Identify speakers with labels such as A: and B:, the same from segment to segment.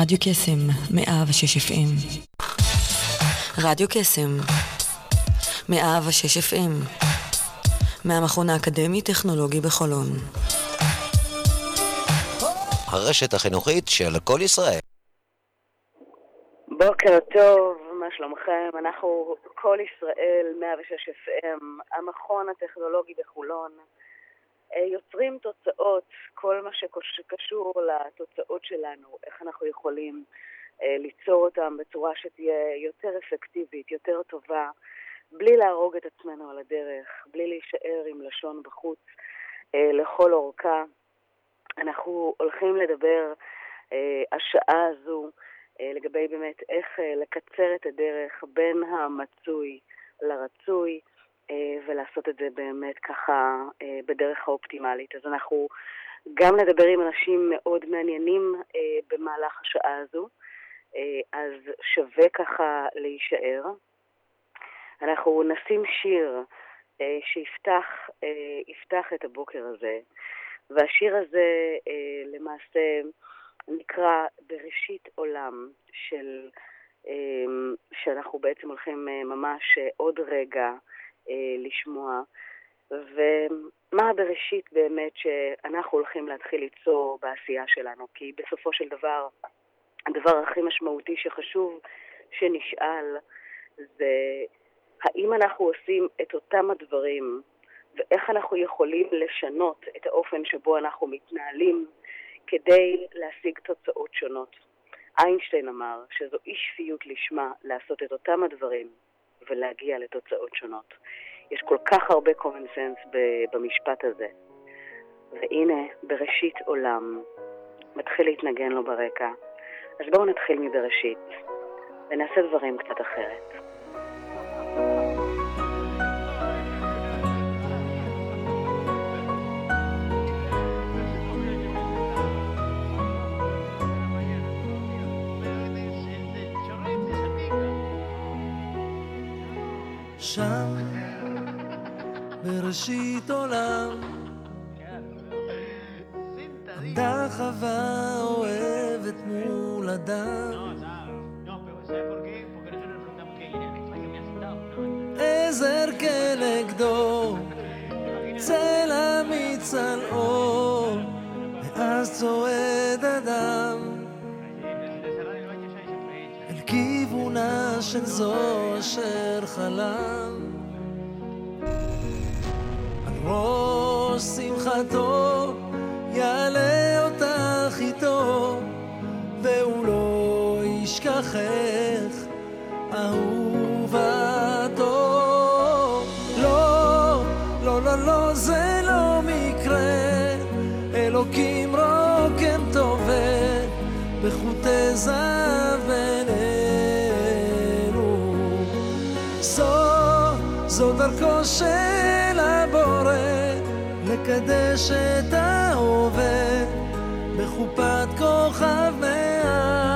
A: רדיו קסם, מאה ושש אפים. רדיו קסם, מאה ושש אפים. מהמכון האקדמי-טכנולוגי בחולון.
B: הרשת החינוכית של כל ישראל.
C: בוקר טוב, מה שלומכם? אנחנו כל ישראל 106 FM, המכון הטכנולוגי בחולון. אה, יוצרים תוצאות, כל מה שקשור לתוצאות שלנו, איך אנחנו יכולים אה, ליצור אותם בצורה שתהיה יותר אפקטיבית, יותר טובה, בלי להרוג את עצמנו על הדרך, בלי להישאר עם לשון בחוץ אה, לכל אורכה. אנחנו הולכים לדבר השעה הזו לגבי באמת איך לקצר את הדרך בין המצוי לרצוי, ולעשות את זה באמת ככה אה, בדרך האופטימלית. אז אנחנו גם נדבר עם אנשים מאוד מעניינים אה, במהלך השעה הזו, אז שווה ככה להישאר. אנחנו נשים שיר שיפתח את הבוקר הזה, והשיר הזה למעשה נקרא בראשית עולם של, שאנחנו בעצם הולכים ממש עוד רגע אה, לשמוע. ומה הבראשית באמת שאנחנו הולכים להתחיל ליצור בעשייה שלנו? כי בסופו של דבר, הדבר הכי משמעותי שחשוב שנשאל זה האם אנחנו עושים את אותם הדברים ואיך אנחנו יכולים לשנות את האופן שבו אנחנו מתנהלים כדי להשיג תוצאות שונות. איינשטיין אמר שזו אי שפיות לשמה לעשות את אותם הדברים ולהגיע לתוצאות שונות. יש כל כך הרבה common sense במשפט הזה. והנה, בראשית עולם, מתחיל להתנגן לו ברקע. אז בואו נתחיל מבראשית, ונעשה דברים קצת אחרת.
D: שם בראשית עולם. עמדה חווה אוהבת מול אדם. עזר כנגדו צל אמיץ על אור ואז צועד של זו אשר חלם. ראש שמחתו יעלה אותך איתו והוא לא ישכחך אהובתו. לא, לא, לא, לא, זה לא מקרה. אלוקים רוקם טובל בחוטי זהב זו דרכו של לקדש את ההווה בחופת כוכב מעלינו.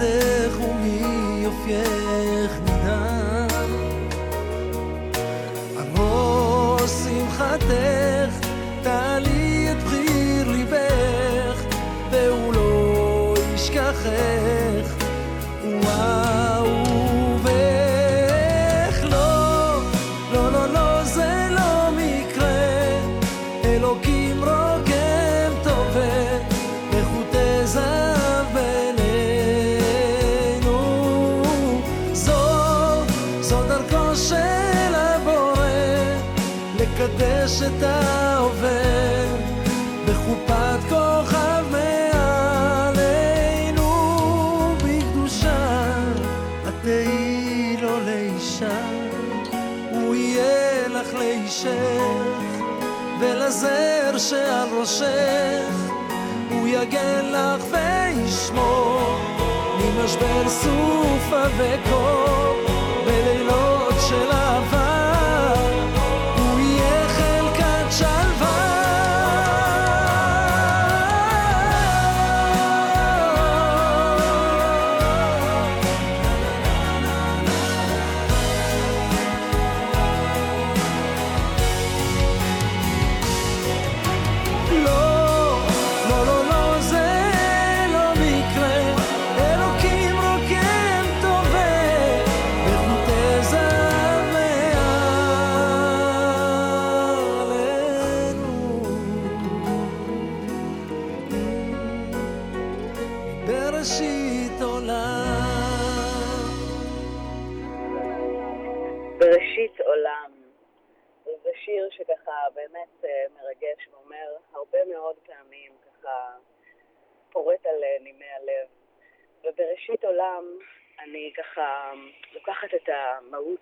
D: derrumi o fiel. ראשך הוא יגן לך וישמור ממשבר סופה וקור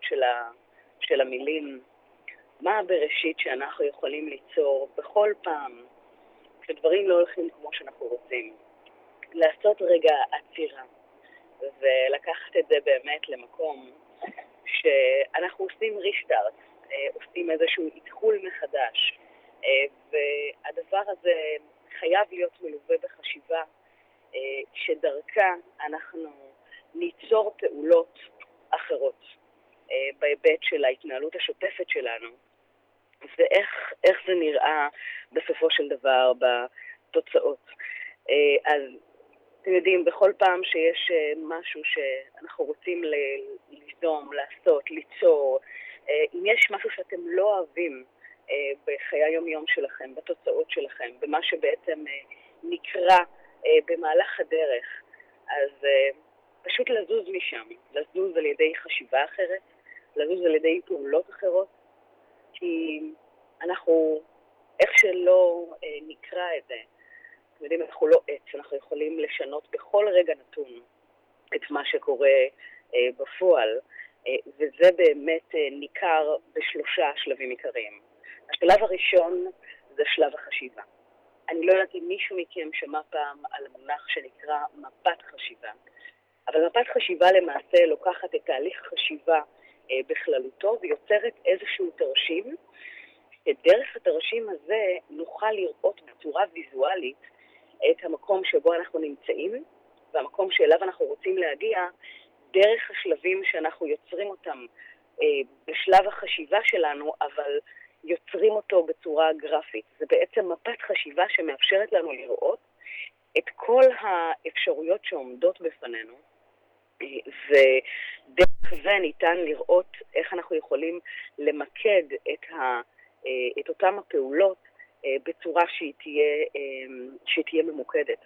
D: של,
C: ה, של המילים, מה הבראשית שאנחנו יכולים ליצור בכל פעם כשדברים לא הולכים כמו שאנחנו רוצים. לעשות רגע עצירה ולקחת את זה באמת למקום שאנחנו עושים ריסטארט, אה, עושים איזשהו איתחול מחדש, אה, והדבר הזה חייב להיות מלווה בחשיבה אה, שדרכה אנחנו ניצור פעולות אחרות בהיבט של ההתנהלות השוטפת שלנו, ואיך זה נראה בסופו של דבר בתוצאות. אה, אז אתם יודעים, בכל פעם שיש אה, משהו שאנחנו רוצים ליזום, לעשות, ליצור, אה, אם יש משהו שאתם לא אוהבים אה, בחיי היום-יום שלכם, בתוצאות שלכם, במה שבעצם אה, נקרא אה, במהלך הדרך, אז אה, פשוט לזוז משם, לזוז על ידי חשיבה אחרת, לזוז על ידי פעולות אחרות, כי אנחנו, איך שלא אה, נקרא את זה, אתם יודעים, אנחנו לא עץ, אנחנו יכולים לשנות בכל רגע נתון את מה שקורה אה, בפועל, אה, וזה באמת אה, ניכר בשלושה שלבים עיקריים. השלב הראשון זה שלב החשיבה. אני לא יודעת אם מישהו מכם שמע פעם על המונח שנקרא מפת חשיבה. אבל מפת חשיבה למעשה לוקחת את תהליך החשיבה בכללותו ויוצרת איזשהו תרשים, שדרך התרשים הזה נוכל לראות בצורה ויזואלית את המקום שבו אנחנו נמצאים והמקום שאליו אנחנו רוצים להגיע דרך השלבים שאנחנו יוצרים אותם אה, בשלב החשיבה שלנו, אבל יוצרים אותו בצורה גרפית. זה בעצם מפת חשיבה שמאפשרת לנו לראות את כל האפשרויות שעומדות בפנינו ודרך זה ניתן לראות איך אנחנו יכולים למקד את, ה, אה, את אותם הפעולות אה, בצורה שהיא תהיה, אה, שהיא תהיה ממוקדת.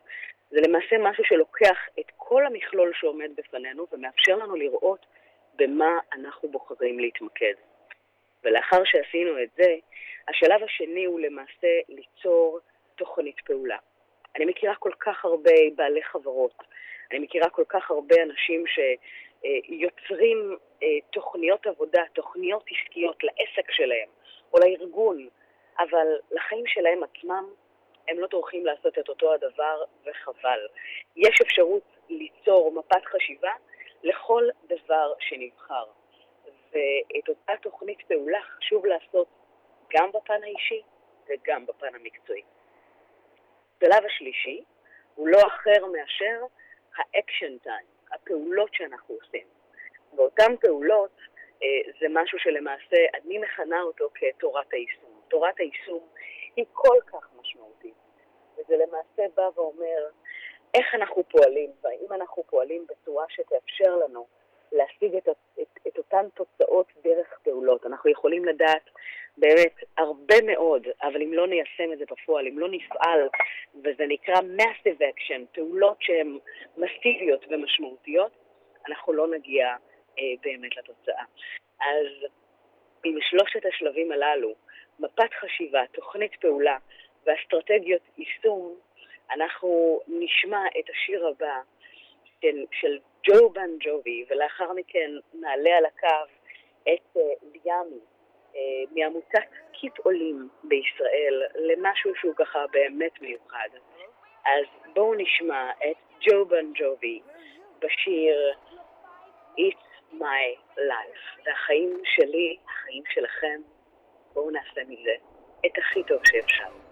C: זה למעשה משהו שלוקח את כל המכלול שעומד בפנינו ומאפשר לנו לראות במה אנחנו בוחרים להתמקד. ולאחר שעשינו את זה, השלב השני הוא למעשה ליצור תוכנית פעולה. אני מכירה כל כך הרבה בעלי חברות אני מכירה כל כך הרבה אנשים שיוצרים אה, תוכניות עבודה, תוכניות עסקיות לעסק שלהם או לארגון, אבל לחיים שלהם עצמם הם לא טורחים לעשות את אותו הדבר וחבל. יש אפשרות ליצור מפת חשיבה לכל דבר שנבחר. ואת אותה תוכנית פעולה חשוב לעשות גם בפן האישי וגם בפן המקצועי. השלב השלישי הוא לא אחר מאשר ה action time, הפעולות שאנחנו עושים. ואותן פעולות אה, זה משהו שלמעשה אני מכנה אותו כתורת היישום. תורת היישום היא כל כך משמעותית, וזה למעשה בא ואומר איך אנחנו פועלים, והאם אנחנו פועלים בצורה שתאפשר לנו להשיג את, את, את אותן תוצאות דרך פעולות. אנחנו יכולים לדעת באמת הרבה מאוד, אבל אם לא ניישם את זה בפועל, אם לא נפעל, וזה נקרא massive action, פעולות שהן מסיביות ומשמעותיות, אנחנו לא נגיע אה, באמת לתוצאה. אז עם שלושת השלבים הללו, מפת חשיבה, תוכנית פעולה ואסטרטגיות יישום, אנחנו נשמע את השיר הבא של, של ג'ו בן ג'ובי, ולאחר מכן נעלה על הקו את אה, מעמותת קיט עולים בישראל למשהו שהוא ככה באמת מיוחד. אז בואו נשמע את ג'ו בן ג'ובי בשיר It's My Life. זה החיים שלי, החיים שלכם. בואו נעשה מזה את הכי טוב שאפשר.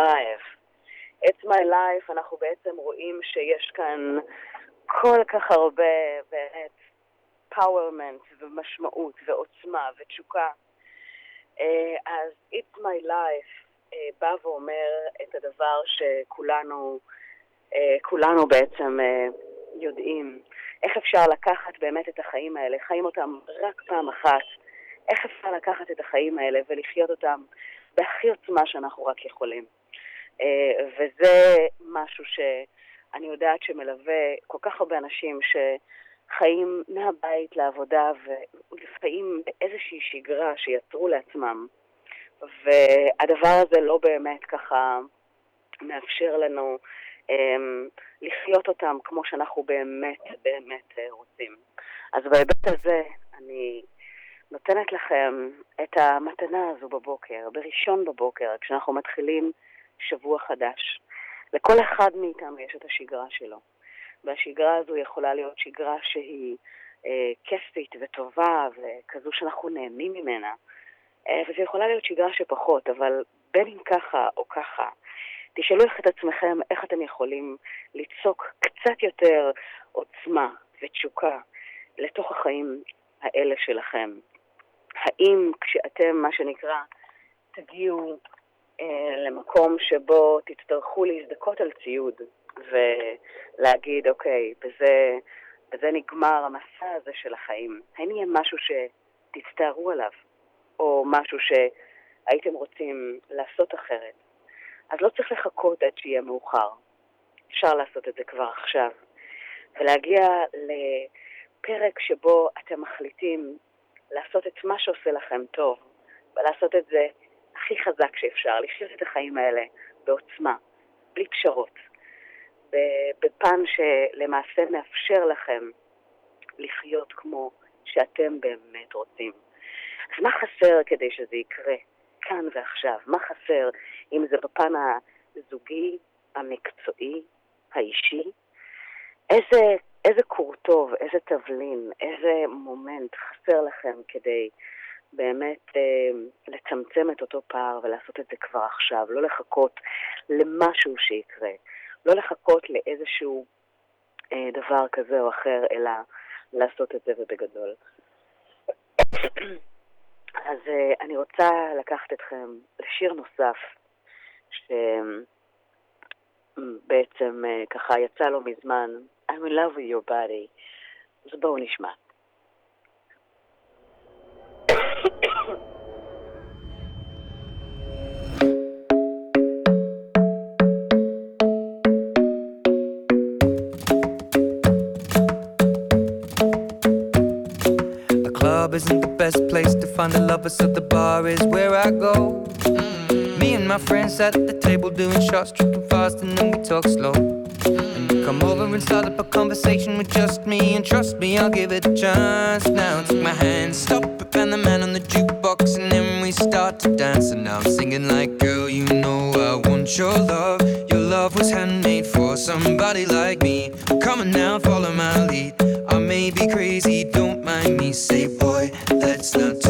E: Life. It's My Life,
C: אנחנו בעצם רואים שיש כאן כל כך הרבה באמת empowerment ומשמעות ועוצמה ותשוקה. אה, אז It's My Life אה, בא ואומר את הדבר שכולנו אה, כולנו בעצם יודעים. איך אפשר לקחת באמת את החיים האלה, חיים אותם רק פעם אחת, איך אפשר לקחת את החיים האלה ולחיות אותם בהכי עוצמה שאנחנו רק יכולים. אה, וזה משהו שאני יודעת שמלווה כל כך הרבה אנשים שחיים מהבית לעבודה ולפעמים באיזושהי שגרה שיצרו לעצמם. והדבר הזה לא באמת ככה מאפשר לנו אמ, לחיות אותם כמו שאנחנו באמת באמת אה, רוצים. אז בהיבט הזה אני נותנת לכם את המתנה הזו בבוקר, בראשון בבוקר, כשאנחנו מתחילים שבוע חדש. לכל אחד מאיתנו יש את השגרה שלו, והשגרה הזו יכולה להיות שגרה שהיא אה, כיפית וטובה וכזו שאנחנו נהנים ממנה, אה, וזו יכולה להיות שגרה שפחות, אבל בין אם ככה או ככה, תשאלו את עצמכם איך אתם יכולים ליצוק קצת יותר עוצמה ותשוקה לתוך החיים האלה שלכם. האם כשאתם, מה שנקרא, תגיעו למקום שבו תצטרכו להזדכות על ציוד ולהגיד, אוקיי, בזה, בזה נגמר המסע הזה של החיים. האם יהיה משהו שתצטערו עליו, או משהו שהייתם רוצים לעשות אחרת? אז לא צריך לחכות עד שיהיה מאוחר. אפשר לעשות את זה כבר עכשיו. ולהגיע לפרק שבו אתם מחליטים לעשות את מה שעושה לכם טוב, ולעשות את זה הכי חזק שאפשר, לחיות את החיים האלה בעוצמה, בלי פשרות, בפן שלמעשה מאפשר לכם לחיות כמו שאתם באמת רוצים. אז מה חסר כדי שזה יקרה כאן ועכשיו? מה חסר, אם זה בפן הזוגי, המקצועי, האישי? איזה, איזה קורטוב, איזה תבלין, איזה מומנט חסר לכם כדי באמת אה, לצמצם את אותו פער ולעשות את זה כבר עכשיו, לא לחכות למשהו שיקרה, לא לחכות לאיזשהו אה, דבר כזה או אחר, אלא לעשות את זה ובגדול. אז אה, אני רוצה לקחת אתכם לשיר נוסף, שבעצם אה, ככה יצא לא מזמן, I'm in love with your body. אז בואו נשמע.
F: The club isn't the best place to find a lover, so the bar is where I go. Me and my friends at the table doing shots, tripping fast, and then we talk slow. Come over and start up a conversation with just me, and trust me, I'll give it a chance. Now take my hand, stop and the man on the jukebox, and then we start to dance. And now I'm singing like, girl, you know I want your love. Your love was handmade for somebody like me. Come on now, follow my lead. I may be crazy, don't mind me. Say, boy, let's not talk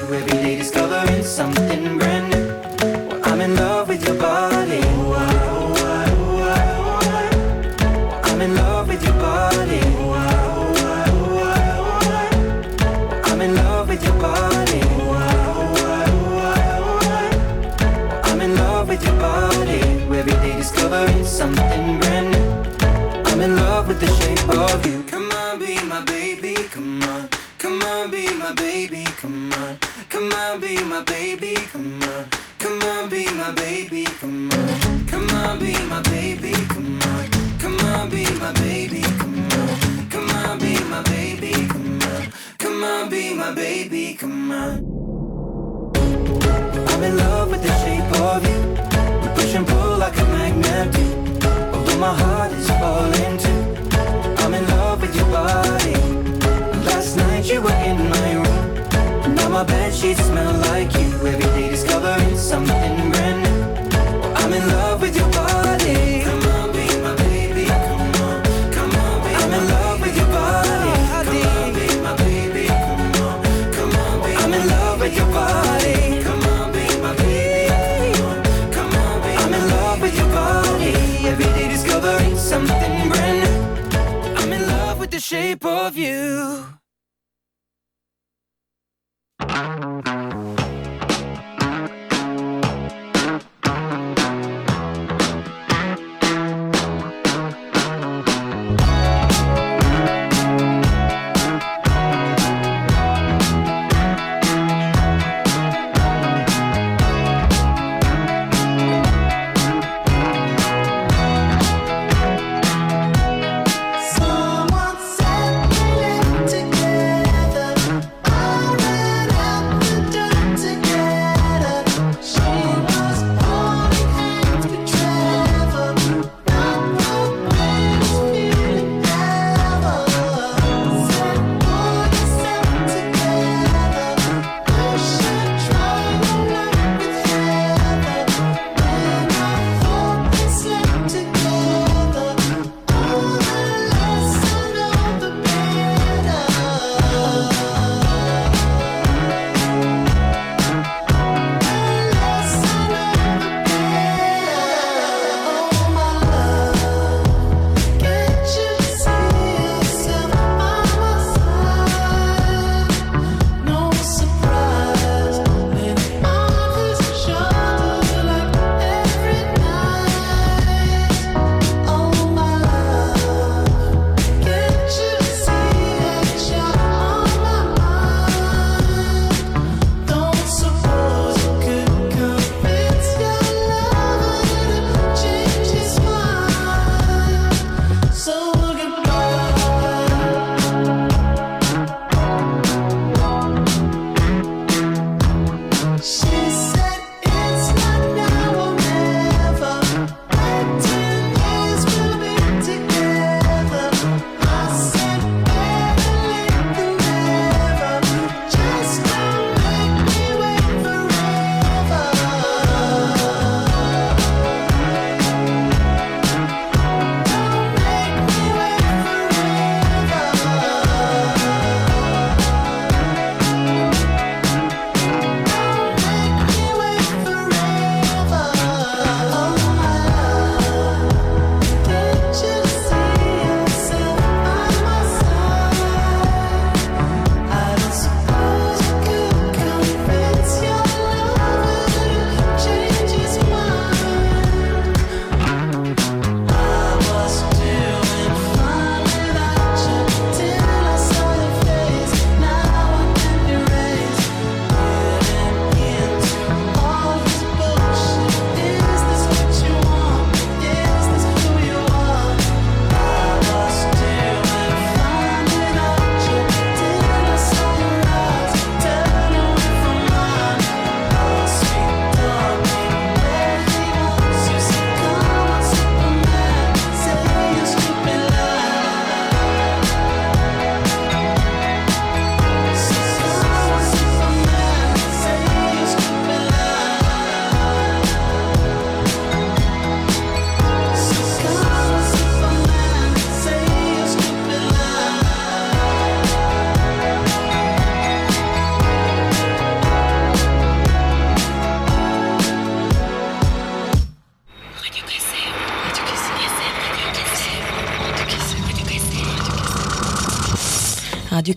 G: shape of you.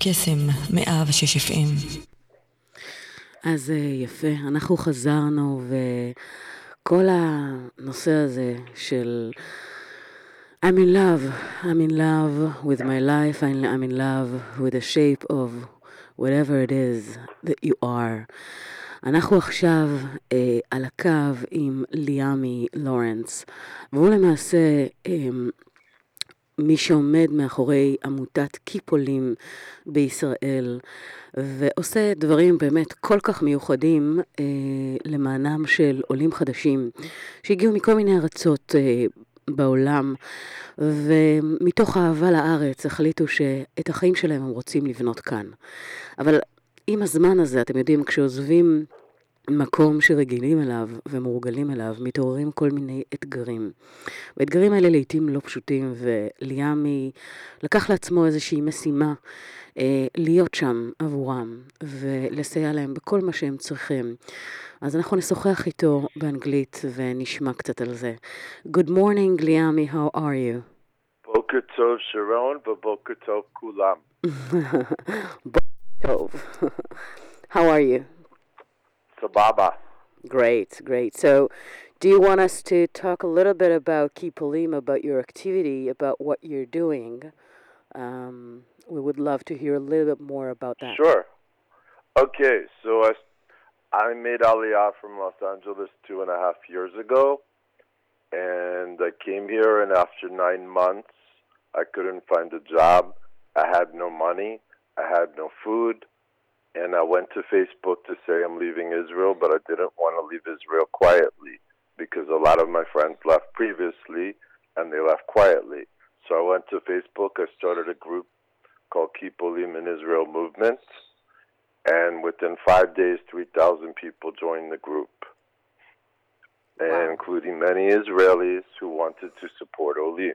A: קסם, 106 FM.
C: אז יפה, אנחנו חזרנו, וכל הנושא הזה של I'm in love, I'm in love with my life, I'm in love with the shape of whatever it is that you are.
H: אנחנו עכשיו אה, על הקו עם ליאמי לורנס, והוא למעשה אה, מי שעומד מאחורי עמותת קיפולים בישראל, ועושה דברים באמת כל כך מיוחדים אה, למענם של עולים חדשים שהגיעו מכל מיני ארצות אה, בעולם, ומתוך אהבה לארץ החליטו שאת החיים שלהם הם רוצים לבנות כאן. אבל עם הזמן הזה, אתם יודעים, כשעוזבים מקום שרגילים אליו ומורגלים אליו, מתעוררים כל מיני אתגרים. והאתגרים האלה לעיתים לא פשוטים, וליאמי לקח לעצמו איזושהי משימה אה, להיות שם עבורם ולסייע להם בכל מה שהם צריכים. אז אנחנו נשוחח איתו באנגלית ונשמע קצת על זה. Good morning, ליאמי, how are you?
I: בוקר טוב שרון ובוקר טוב כולם.
H: טוב. how are you?
I: Sababa.
H: Great, great. So, do you want us to talk a little bit about Kipulima, about your activity, about what you're doing? Um, we would love to hear a little bit more about that.
I: Sure. Okay, so I, I made Aliyah from Los Angeles two and a half years ago, and I came here, and after nine months, I couldn't find a job. I had no money. I had no food. And I went to Facebook to say I'm leaving Israel, but I didn't want to leave Israel quietly because a lot of my friends left previously and they left quietly. So I went to Facebook. I started a group called Keep Olim in Israel Movement. And within five days, 3,000 people joined the group,
H: Wow.
I: including many Israelis who wanted to support Olim.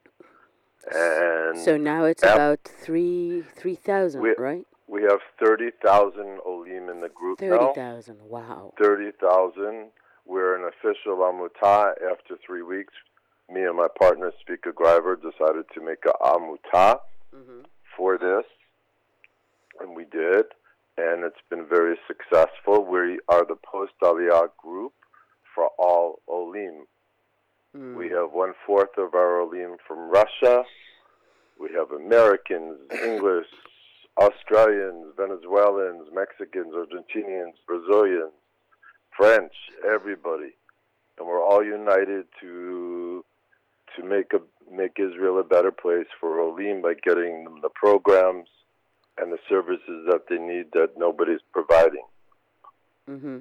I: And
H: So now it's about three three thousand, right?
I: We have 30,000 Olim in the group
H: Thirty
I: now.
H: thousand. Wow.
I: 30,000. We're an official Amutah. After three weeks, me and my partner, Speaker Griver, decided to make a Amutah
H: Mm-hmm.
I: for this. And we did. And it's been very successful. We are the post Aliyah group for all Olim.
H: Mm.
I: We have one fourth of our Olim from Russia. We have Americans, English, Australians, Venezuelans, Mexicans, Argentinians, Brazilians, French, everybody, and we're all united to to make a make Israel a better place for Olim by getting them the programs and the services that they need that nobody's providing.
H: Mm-hmm.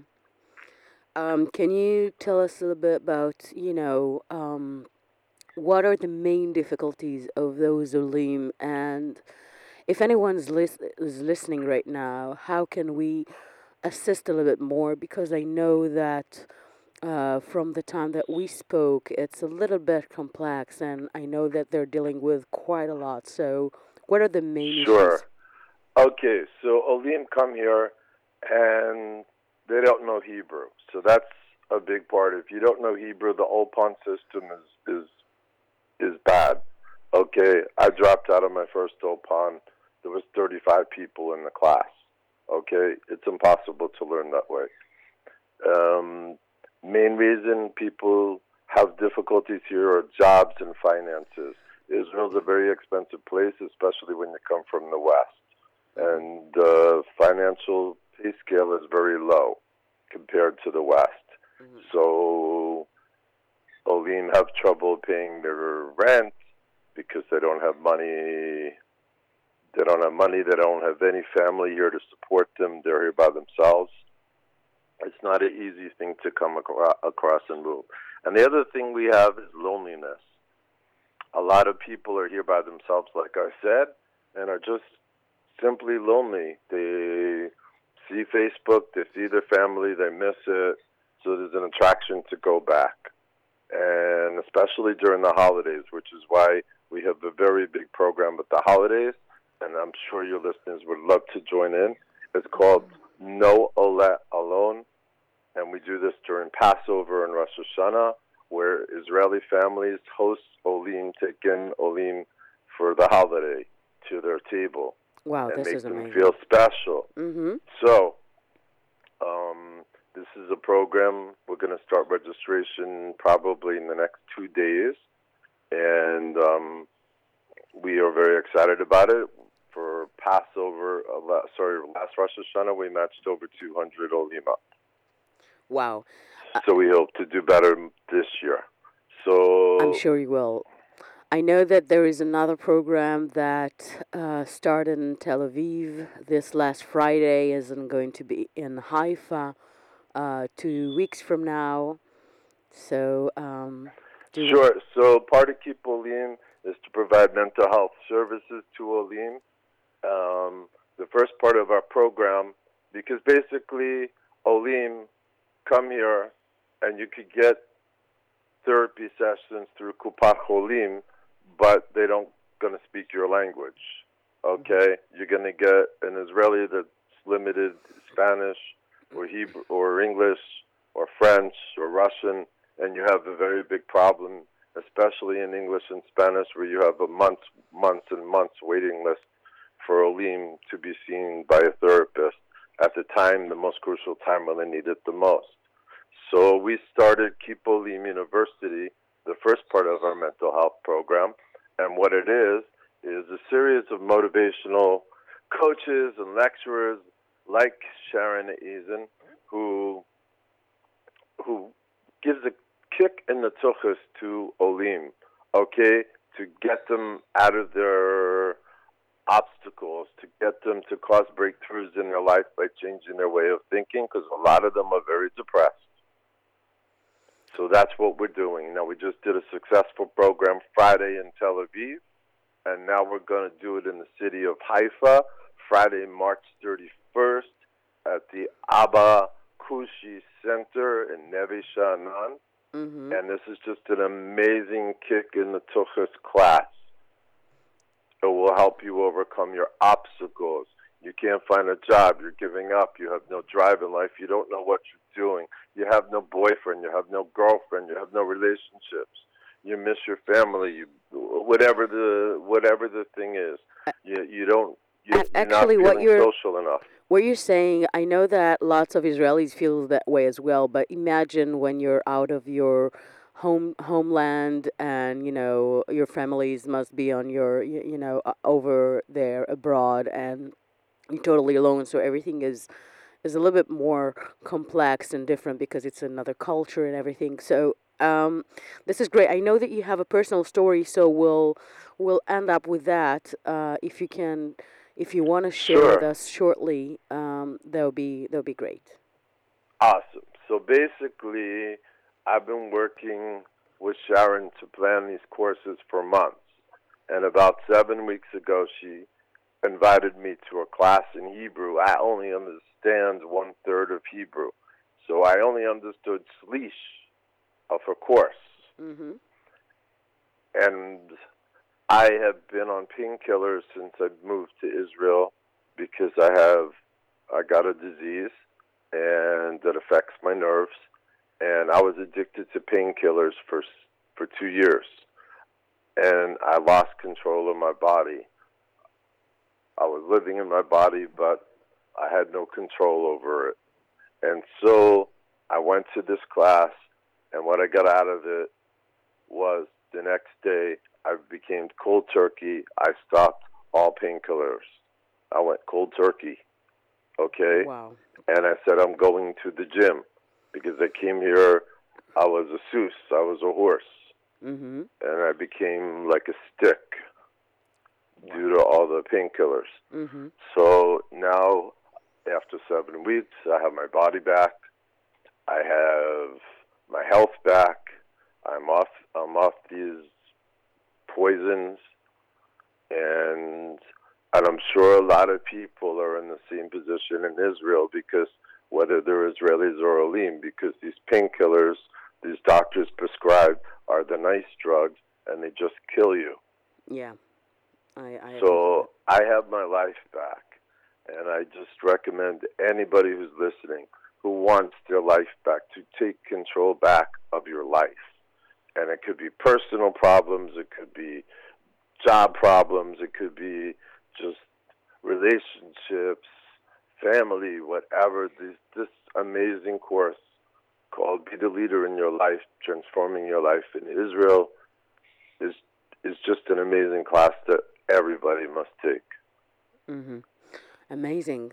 H: Um, can you tell us a little bit about, you know, um, what are the main difficulties of those Olim, and if anyone's lis- is listening right now, how can we assist a little bit more? Because I know that uh, from the time that we spoke, it's a little bit complex, and I know that they're dealing with quite a lot. So, what are the main
I: Sure.
H: issues?
I: Okay, so Olim come here and they don't know Hebrew. So that's a big part. If you don't know Hebrew, the Olpon system is is is bad. Okay, I dropped out of my first Olpon. There was 35 people in the class. Okay, it's impossible to learn that way. Um, main reason people have difficulties here are jobs and finances. Israel's a very expensive place, especially when you come from the West and the financial pay scale is very low compared to the West. So Olim have trouble paying their rent because they don't have money. They don't have money. They don't have any family here to support them. They're here by themselves. It's not an easy thing to come acro- across and move. And the other thing we have is loneliness. A lot of people are here by themselves, like I said, and are just simply lonely. They see Facebook, they see their family, they miss it, so there's an attraction to go back. And especially during the holidays, which is why we have a very big program with the holidays, and I'm sure your listeners would love to join in. It's called No Olet Alone, and we do this during Passover and Rosh Hashanah, where Israeli families host Olim, take in Olim for the holiday to their table
H: Wow,
I: and
H: this
I: make
H: is
I: them
H: amazing.
I: feel special.
H: mm-hmm.
I: So, um, this is a program. We're going to start registration probably in the next two days, and um, we are very excited about it. For Passover, uh, sorry, last Rosh Hashanah, we matched over 200 Olim up.
H: Wow.
I: So we hope to do better this year. So
H: I'm sure you will. I know that there is another program that uh, started in Tel Aviv this last Friday, isn't going to be in Haifa uh, two weeks from now. So, um,
I: Sure. So part of Keep Olim is to provide mental health services to Olim. Um, the first part of our program, because basically Olim come here and you could get therapy sessions through Kupat Olim, but they don't going to speak your language. Okay, you're going to get an Israeli that's limited Spanish or Hebrew or English or French or Russian, and you have a very big problem, especially in English and Spanish, where you have a months, months and months waiting list for Olim to be seen by a therapist at the time, the most crucial time when they need it the most. So we started Keep Olim University, the first part of our mental health program, and what it is is a series of motivational coaches and lecturers like Sharon Eason, who who gives a kick in the tuchus to Olim, okay, to get them out of their obstacles, to get them to cause breakthroughs in their life by changing their way of thinking, because a lot of them are very depressed. So that's what we're doing. Now, we just did a successful program Friday in Tel Aviv, and now we're going to do it in the city of Haifa, Friday, March 31st, at the Abba Kushi Center in Neve Sha'anan.
H: Mhm.
I: And this is just an amazing kick in the Tuchus class. It will help you overcome your obstacles. You can't find a job, you're giving up, you have no drive in life, you don't know what you're doing, you have no boyfriend, you have no girlfriend, you have no relationships, you miss your family, you whatever the whatever the thing is. Uh, you you don't you, you're
H: actually,
I: not
H: what you're-
I: social enough.
H: What you're saying, I know that lots of Israelis feel that way as well, but imagine when you're out of your home homeland and you know your families must be on your you, you know uh, over there abroad and you're totally alone. So everything is is a little bit more complex and different because it's another culture and everything. So um, this is great. I know that you have a personal story so we'll we'll end up with that uh, if you can if you want to share with us shortly um, that'll be that'll be great.
I: Awesome. So basically, I've been working with Sharon to plan these courses for months. And about seven weeks ago, she invited me to a class in Hebrew. I only understand one third of Hebrew. So I only understood Slish of her course.
H: mm-hmm.
I: And I have been on painkillers since I moved to Israel because I have I got a disease and that affects my nerves and I was addicted to painkillers for for 2 years and I lost control of my body. I was living in my body but I had no control over it. And so I went to this class and what I got out of it was the next day I became cold turkey. I stopped all painkillers. I went cold turkey. Okay?
H: wow
I: And I said, I'm going to the gym because I came here. I was a soos. I was a horse.
H: mm-hmm.
I: And I became like a stick due to all the painkillers.
H: Mm-hmm.
I: So now, after seven weeks, I have my body back. I have my health back. I'm off. I'm off these poisons, and and I'm sure a lot of people are in the same position in Israel because whether they're Israelis or Olim, because these painkillers these doctors prescribe are the nice drugs, and they just kill you.
H: yeah I, I
I: So I have my life back, and I just recommend anybody who's listening who wants their life back to take control back of your life. And it could be personal problems, it could be job problems, it could be just relationships, family, whatever. This, this amazing course called Be the Leader in Your Life, Transforming Your Life in Israel is is just an amazing class that everybody must take.
H: Mm-hmm. Amazing.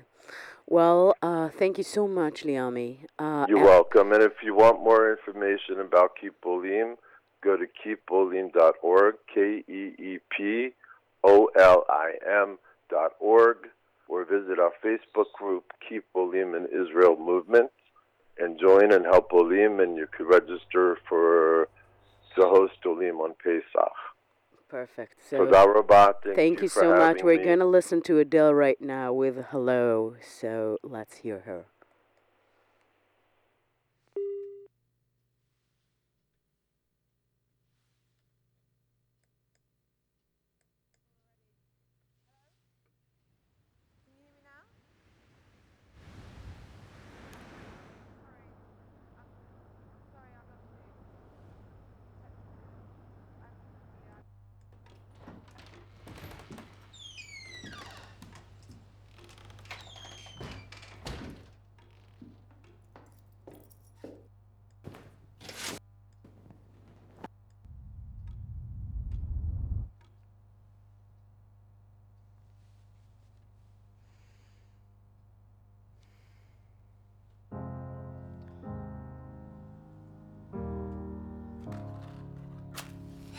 H: Well, uh, thank you so much, Liami. Uh,
I: You're
H: and-
I: welcome. And if you want more information about Keep Olim, go to keepolim.org, K E E P O L I M dot org, or visit our Facebook group, Keep Olim in Israel Movement, and join and help Olim, and you could register for to host Olim on Pesach.
H: Perfect. So.
I: Thank,
H: thank you
I: for
H: so much. We're going to listen to Adele right now with Hello. So, let's hear her.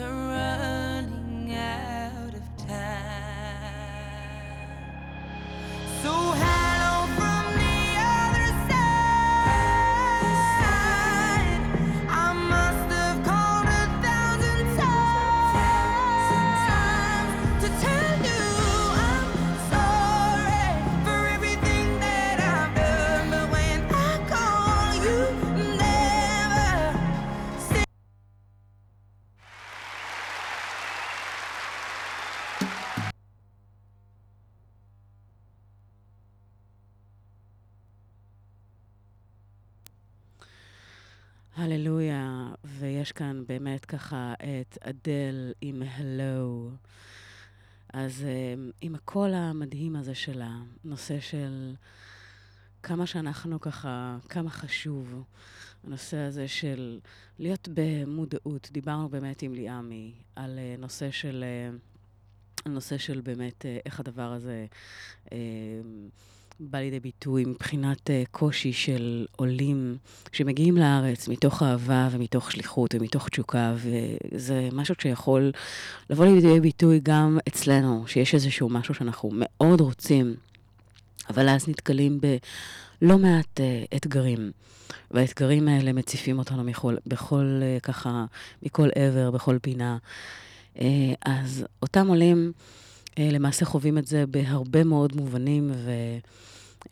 J: are running out
H: ויש כאן באמת ככה את אדל עם הלו. אז אה, עם הקול המדהים הזה שלה, נושא של כמה שאנחנו ככה, כמה חשוב הנושא הזה של להיות במודעות. דיברנו באמת עם ליעמי על אה, נושא של... אה, על נושא של באמת אה, איך הדבר הזה אה, בא לידי ביטוי מבחינת אה, קושי של עולים שמגיעים לארץ מתוך אהבה ומתוך שליחות ומתוך תשוקה, וזה משהו שיכול לבוא לידי ביטוי גם אצלנו, שיש איזשהו משהו שאנחנו מאוד רוצים, אבל אז נתקלים בלא מעט uh, אתגרים. והאתגרים האלה מציפים אותנו מכל, בכל, uh, ככה, מכל עבר, בכל פינה. אז אותם עולים למעשה חווים את זה בהרבה מאוד מובנים,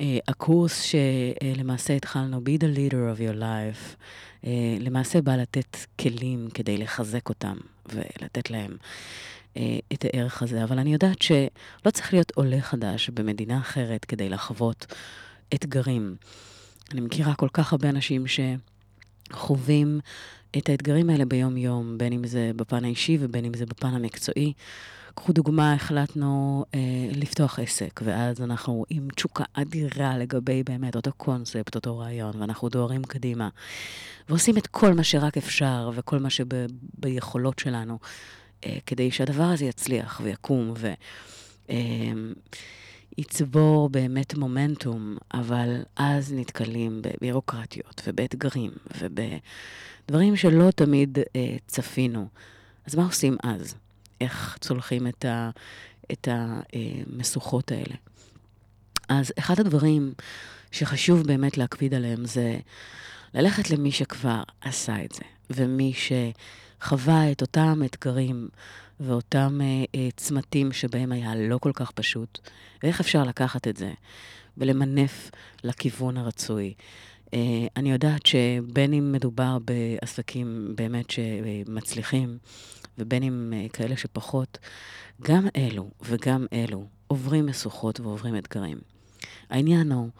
H: והקורס שלמעשה התחלנו, be the leader of your life, uh, למעשה בא לתת כלים כדי לחזק אותם ולתת להם uh, את הערך הזה. אבל אני יודעת שלא צריך להיות עולה חדש במדינה אחרת כדי לחוות אתגרים. אני מכירה כל כך הרבה אנשים שחווים את האתגרים האלה ביום-יום, בין אם זה בפן האישי ובין אם זה בפן המקצועי. קחו דוגמה, החלטנו אה, לפתוח עסק, ואז אנחנו עם תשוקה אדירה לגבי באמת אותו קונספט, אותו רעיון, ואנחנו דוהרים קדימה, ועושים את כל מה שרק אפשר, וכל מה שביכולות שלנו, אה, כדי שהדבר הזה יצליח ויקום, ו... אה, באמת מומנטום, אבל אז נתקלים בבירוקרטיות ובאתגרים ובדברים שלא תמיד אה, צפינו. אז מה עושים אז? איך צולחים את, ה, את המשוכות האלה? אז אחד הדברים שחשוב באמת להקפיד עליהם זה ללכת למי שכבר עשה את זה, ומי שחווה את אותם אתגרים ואותם אה, אה, צמתים שבהם היה לא כל כך פשוט, ואיך אפשר לקחת את זה ולמנף לכיוון הרצוי. אה, אני יודעת שבין אם מדובר בעסקים באמת שמצליחים, ובין אם אה, כאלה שפחות, גם אלו וגם אלו עוברים משוכות ועוברים אתגרים. העניין הוא,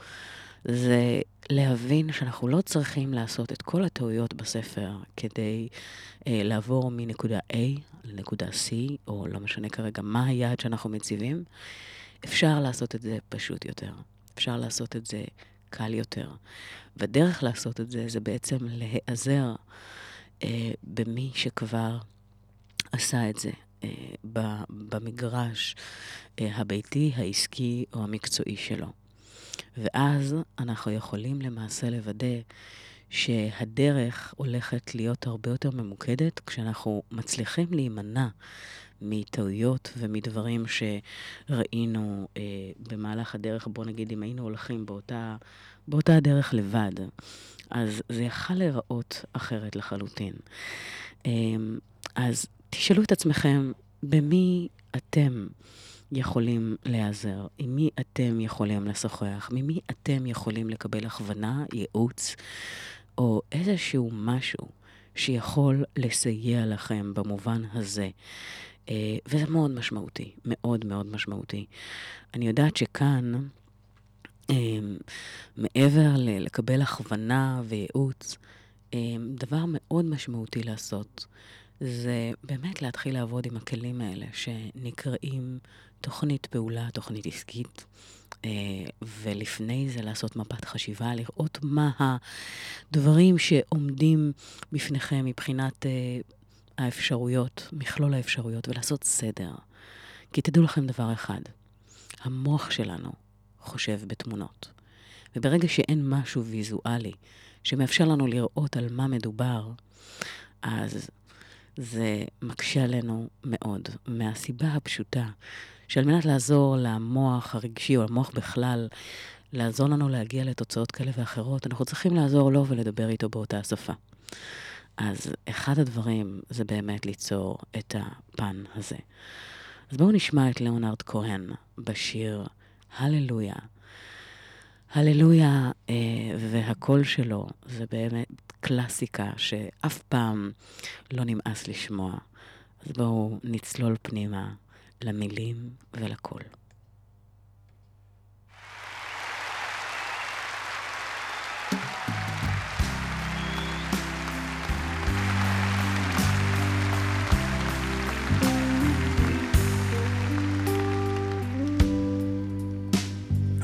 H: זה להבין שאנחנו לא צריכים לעשות את כל הטעויות בספר כדי אה, לעבור מנקודה A לנקודה C, או לא משנה כרגע מה היעד שאנחנו מציבים. אפשר לעשות את זה פשוט יותר. אפשר לעשות את זה קל יותר. והדרך לעשות את זה זה בעצם להיעזר אה, במי שכבר עשה את זה. אה, במגרש אה, הביתי, העסקי או המקצועי שלו. ואז אנחנו יכולים למעשה לוודא שהדרך הולכת להיות הרבה יותר ממוקדת כשאנחנו מצליחים להימנע מטעויות ומדברים שראינו אה, במהלך הדרך, בוא נגיד אם היינו הולכים באותה, באותה הדרך לבד, אז זה יכל להיראות אחרת לחלוטין. אה, אז תשאלו את עצמכם, במי אתם יכולים להיעזר? עם מי אתם יכולים לשוחח? ממי אתם יכולים לקבל הכוונה, ייעוץ, או איזשהו משהו שיכול לסייע לכם במובן הזה? אה, וזה מאוד משמעותי, מאוד מאוד משמעותי. אני יודעת שכאן, אה, מעבר לקבל הכוונה וייעוץ, אה, דבר מאוד משמעותי לעשות זה באמת להתחיל לעבוד עם הכלים האלה שנקראים תוכנית פעולה, תוכנית עסקית, ולפני זה לעשות מפת חשיבה, לראות מה הדברים שעומדים בפניכם מבחינת האפשרויות, מכלול האפשרויות, ולעשות סדר. כי תדעו לכם דבר אחד, המוח שלנו חושב בתמונות. וברגע שאין משהו ויזואלי שמאפשר לנו לראות על מה מדובר, אז זה מקשה עלינו מאוד, מהסיבה הפשוטה שעל מנת לעזור למוח הרגשי או למוח בכלל, לעזור לנו להגיע לתוצאות כאלה ואחרות, אנחנו צריכים לעזור לו ולדבר איתו באותה השפה. אז אחד הדברים זה באמת ליצור את הפן הזה. אז בואו נשמע את ליאונרד כהן בשיר הללויה. הללויה אה, והקול שלו זה באמת קלאסיקה שאף פעם לא נמאס לשמוע. אז בואו נצלול פנימה למילים ולקול.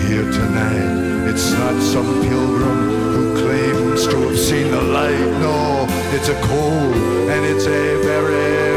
K: hear tonight. It's not some pilgrim who claims to have seen the light. No, it's a cold and it's a very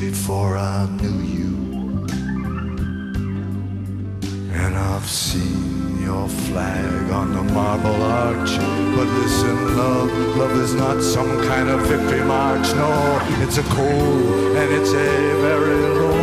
K: before I knew you. And I've seen your flag on the marble arch. But listen, love, love is not some kind of victory march. No, it's a cold and it's a very lonely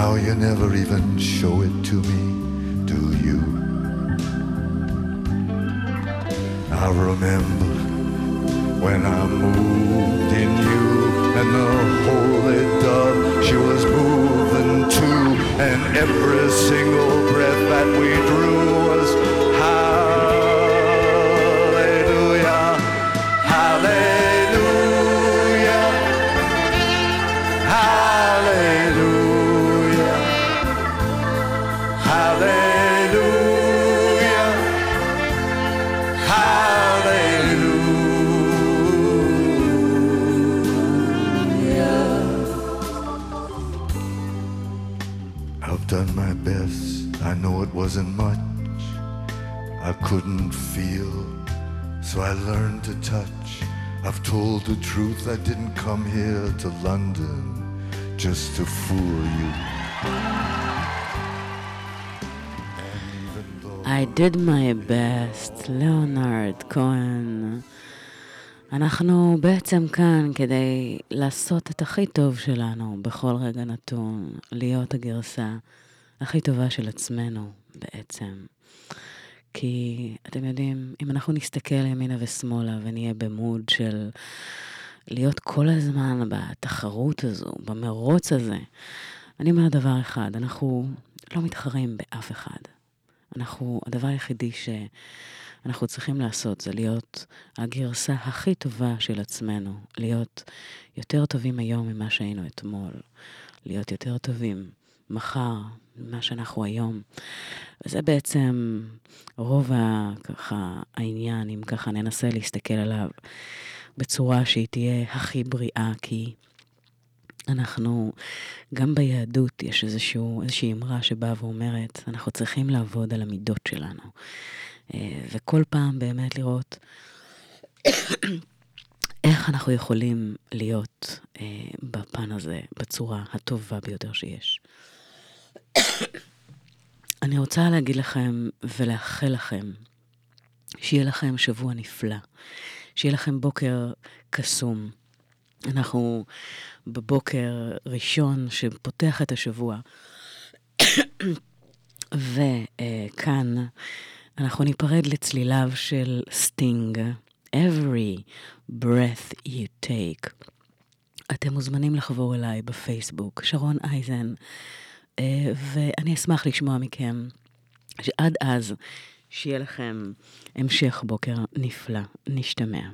K: now you never even show it to me, do you? I remember when I moved in you and the holy dove she was moving too and every single breath that we drew was I couldn't feel, so I learned to touch. I've told the truth. I didn't come here to London just to fool you.
H: I did my best, ליאונרד כהן. אנחנו בעצם כאן כדי לעשות את הכי טוב שלנו בכל רגע נתון, להיות הגרסה הכי טובה של עצמנו בעצם. כי אתם יודעים, אם אנחנו נסתכל ימינה ושמאלה ונהיה במוד של להיות כל הזמן בתחרות הזו, במרוץ הזה, אני אומרת דבר אחד, אנחנו לא מתחרים באף אחד. אנחנו, הדבר היחידי שאנחנו צריכים לעשות זה להיות הגרסה הכי טובה של עצמנו, להיות יותר טובים היום ממה שהיינו אתמול, להיות יותר טובים מחר ממה שאנחנו היום. וזה בעצם רוב ה, ככה, העניין, אם ככה ננסה להסתכל עליו בצורה שהיא תהיה הכי בריאה, כי אנחנו, גם ביהדות יש איזשהו, איזושהי אמרה שבאה ואומרת, אנחנו צריכים לעבוד על המידות שלנו. אה, וכל פעם באמת לראות איך אנחנו יכולים להיות אה, בפן הזה בצורה הטובה ביותר שיש. אני רוצה להגיד לכם ולאחל לכם שיהיה לכם שבוע נפלא, שיהיה לכם בוקר קסום. אנחנו בבוקר ראשון שפותח את השבוע, וכאן אנחנו ניפרד לצליליו של סטינג, Every breath you take. אתם מוזמנים לחבור אליי בפייסבוק, שרון אייזן, ואני אשמח לשמוע מכם שעד אז, שיהיה לכם המשך בוקר נפלא. נשתמע.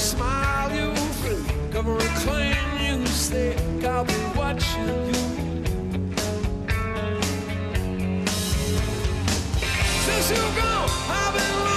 D: Smile you fake, every claim you stake, I'll be watching you. Since you're gone, I've been